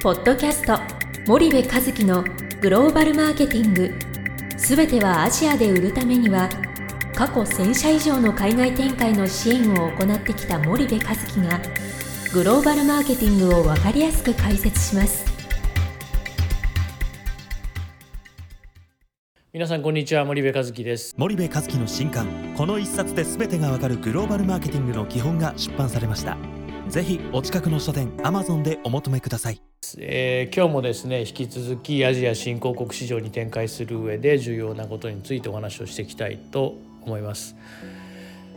ポッドキャスト森部和樹のグローバルマーケティング。すべてはアジアで売るためには過去1000社以上の海外展開の支援を行ってきた森部和樹がグローバルマーケティングを分かりやすく解説します。皆さんこんにちは森部和樹です。森部和樹の新刊この一冊で全てがわかるグローバルマーケティングの基本が出版されました。ぜひお近くの書店アマゾンでお求めください、えー、今日もですね引き続きアジア新興国市場に展開する上で重要なことについてお話をしていきたいと思います。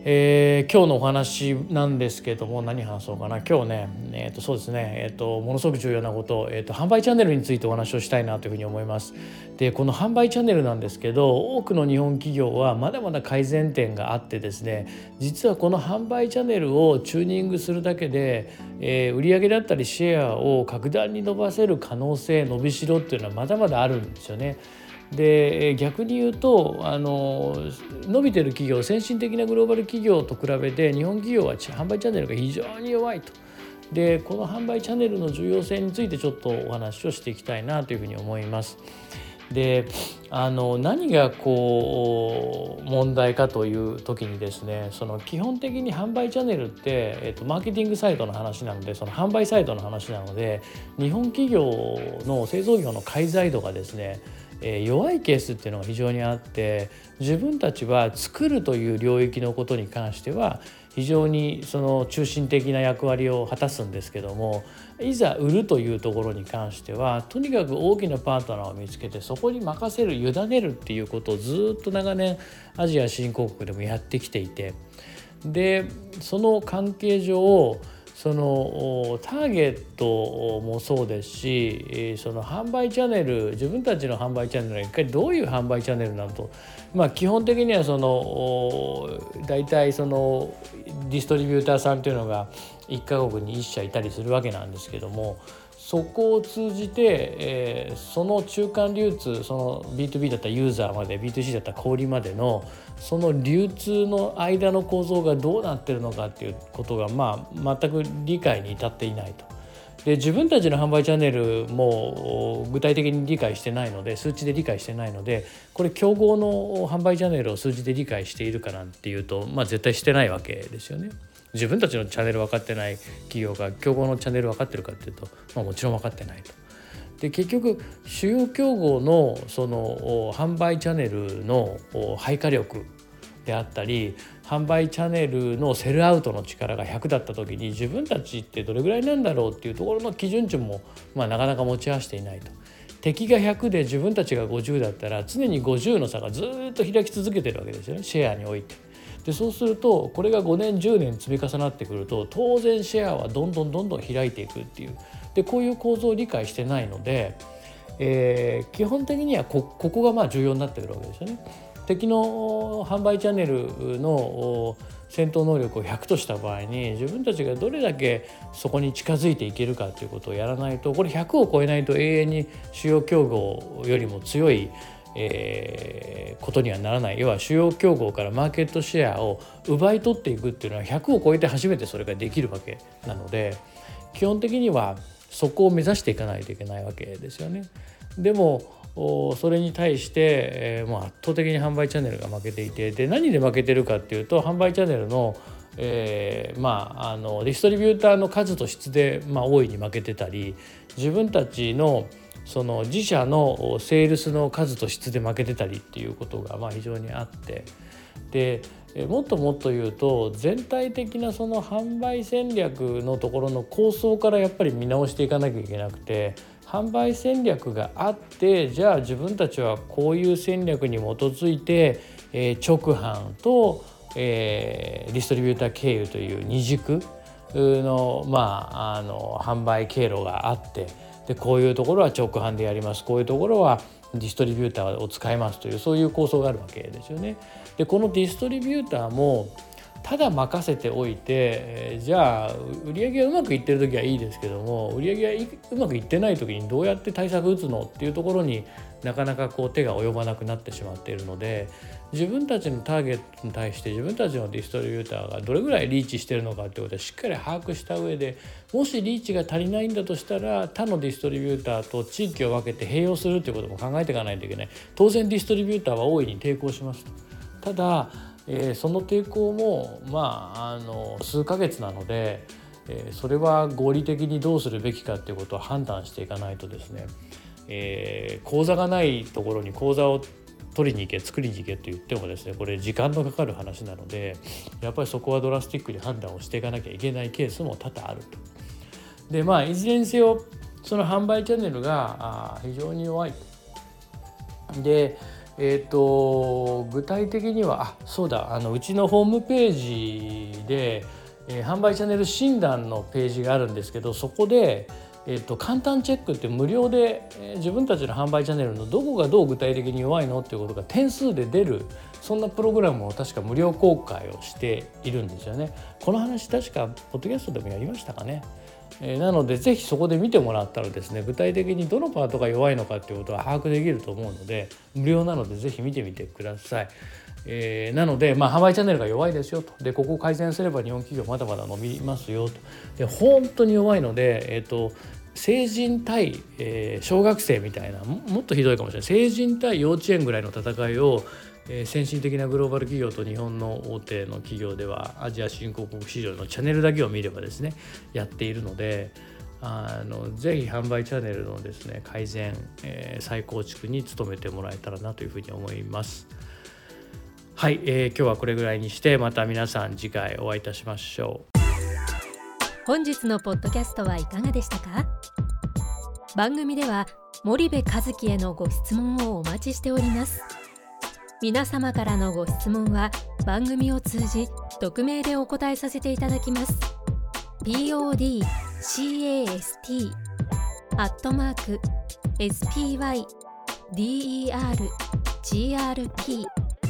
えー、今日のお話なんですけども何話そうかな今日ね、えー、とそうですね、えーと、ものすごく重要なこと,、えーと、販売チャンネルについてお話をしたいなというふうに思います。でこの販売チャンネルなんですけど多くの日本企業はまだまだ改善点があってですね実はこの販売チャンネルをチューニングするだけで、えー、売上だったりシェアを格段に伸ばせる可能性伸びしろっていうのはまだまだあるんですよね。で逆に言うとあの伸びてる企業先進的なグローバル企業と比べて日本企業は販売チャンネルが非常に弱いと。でこの販売チャンネルの重要性についてちょっとお話をしていきたいなというふうに思います。であの何がこう問題かという時にですねその基本的に販売チャンネルって、えっと、マーケティングサイトの話なのでその販売サイトの話なので日本企業の製造業の介在度がですねえ弱いケースっていうのが非常にあって自分たちは作るという領域のことに関しては非常にその中心的な役割を果たすんですけどもいざ売るというところに関してはとにかく大きなパートナーを見つけてそこに任せる委ねるっていうことをずっと長年アジア新興国でもやってきていてでその関係上そのターゲットもそうですしその販売チャンネル自分たちの販売チャンネルは一回どういう販売チャンネルなのと、まあ、基本的にはその大体そのディストリビューターさんというのが1カ国に1社いたりするわけなんですけどもそこを通じて、えー、その中間流通その B2B だったユーザーまで B2C だったら小売までのその流通の間の構造がどうなってるのかっていうことが、まあ、全く理解に至っていないと。で自分たちの販売チャンネルも具体的に理解してないので数値で理解してないのでこれ競合の販売チャンネルを数字で理解しているかなんていうと、まあ、絶対してないわけですよね。自分たちのチャンネル分かってない企業が競合のチャンネル分かってるかっていうと、まあ、もちろん分かってないと。で結局主要競合のその販売チャンネルの配下力であったり販売チャンネルのセルアウトの力が100だった時に自分たちってどれぐらいなんだろうっていうところの基準値も、まあ、なかなか持ち合わせていないと。敵が100で自分たちが50だったら常に50の差がずっと開き続けてるわけですよねシェアにおいて。でそうするとこれが5年10年積み重なってくると当然シェアはどんどんどんどん開いていくっていうでこういう構造を理解してないので、えー、基本的にはここがまあ重要になってくるわけですよね。敵の販売チャンネルの戦闘能力を100とした場合に自分たちがどれだけそこに近づいていけるかということをやらないとこれ100を超えないと永遠に主要競合よりも強いえー、ことにはならない要は主要競合からマーケットシェアを奪い取っていくっていうのは100を超えて初めてそれができるわけなので基本的にはそこを目指していかないといけないわけですよね。でもそれに対して、えー、もう圧倒的に販売チャンネルが負けていてで何で負けてるかっていうと販売チャンネルのえー、まああのディストリビューターの数と質で、まあ、大いに負けてたり自分たちのその自社のセールスの数と質で負けてたりっていうことがまあ非常にあってでもっともっと言うと全体的なその販売戦略のところの構想からやっぱり見直していかなきゃいけなくて販売戦略があってじゃあ自分たちはこういう戦略に基づいて、えー、直販と、えー、ディストリビューター経由という二軸の,、まあ、あの販売経路があって。でこういうところは直販でやりますこういうところはディストリビューターを使いますというそういう構想があるわけですよね。でこのディストリビューターもただ任せておいてじゃあ売り上げがうまくいってる時はいいですけども売り上げがうまくいってない時にどうやって対策打つのっていうところになかなかこう手が及ばなくなってしまっているので自分たちのターゲットに対して自分たちのディストリビューターがどれぐらいリーチしてるのかってことをしっかり把握した上でもしリーチが足りないんだとしたら他のディストリビューターと地域を分けて併用するってことも考えていかないといけない。当然ディストリビューターは大いに抵抗します。ただ、えー、その抵抗もまああの数ヶ月なので、えー、それは合理的にどうするべきかっていうことを判断していかないとですねえー、講座がないところに講座を取りに行け作りに行けと言ってもですねこれ時間のかかる話なのでやっぱりそこはドラスティックに判断をしていかなきゃいけないケースも多々あると。でまあいずれにせよその販売チャンネルが非常に弱い。でえーと、具体的にはあそうだあのうちのホームページで、えー、販売チャンネル診断のページがあるんですけどそこでえっと、簡単チェックって無料で、え、自分たちの販売チャンネルのどこがどう具体的に弱いのっていうことが点数で出るそんなプログラムを確か無料公開をしているんですよね。この話確かポッドキャストでもやりましたかね。え、なので是非そこで見てもらったらですね具体的にどのパートが弱いのかっていうことは把握できると思うので無料なので是非見てみてください。えー、なので、まあ、販売チャンネルが弱いですよとでここを改善すれば日本企業まだまだ伸びますよとで本当に弱いので、えーと、成人対、えー、小学生みたいなもっとひどいかもしれない成人対幼稚園ぐらいの戦いを、えー、先進的なグローバル企業と日本の大手の企業ではアジア新興国市場のチャンネルだけを見ればですねやっているので。あのぜひ販売チャンネルのですね改善、えー、再構築に努めてもらえたらなというふうに思います。はい、えー、今日はこれぐらいにしてまた皆さん次回お会いいたしましょう。本日のポッドキャストはいかがでしたか？番組では森部和樹へのご質問をお待ちしております。皆様からのご質問は番組を通じ匿名でお答えさせていただきます。podcast アットマーク spydergrp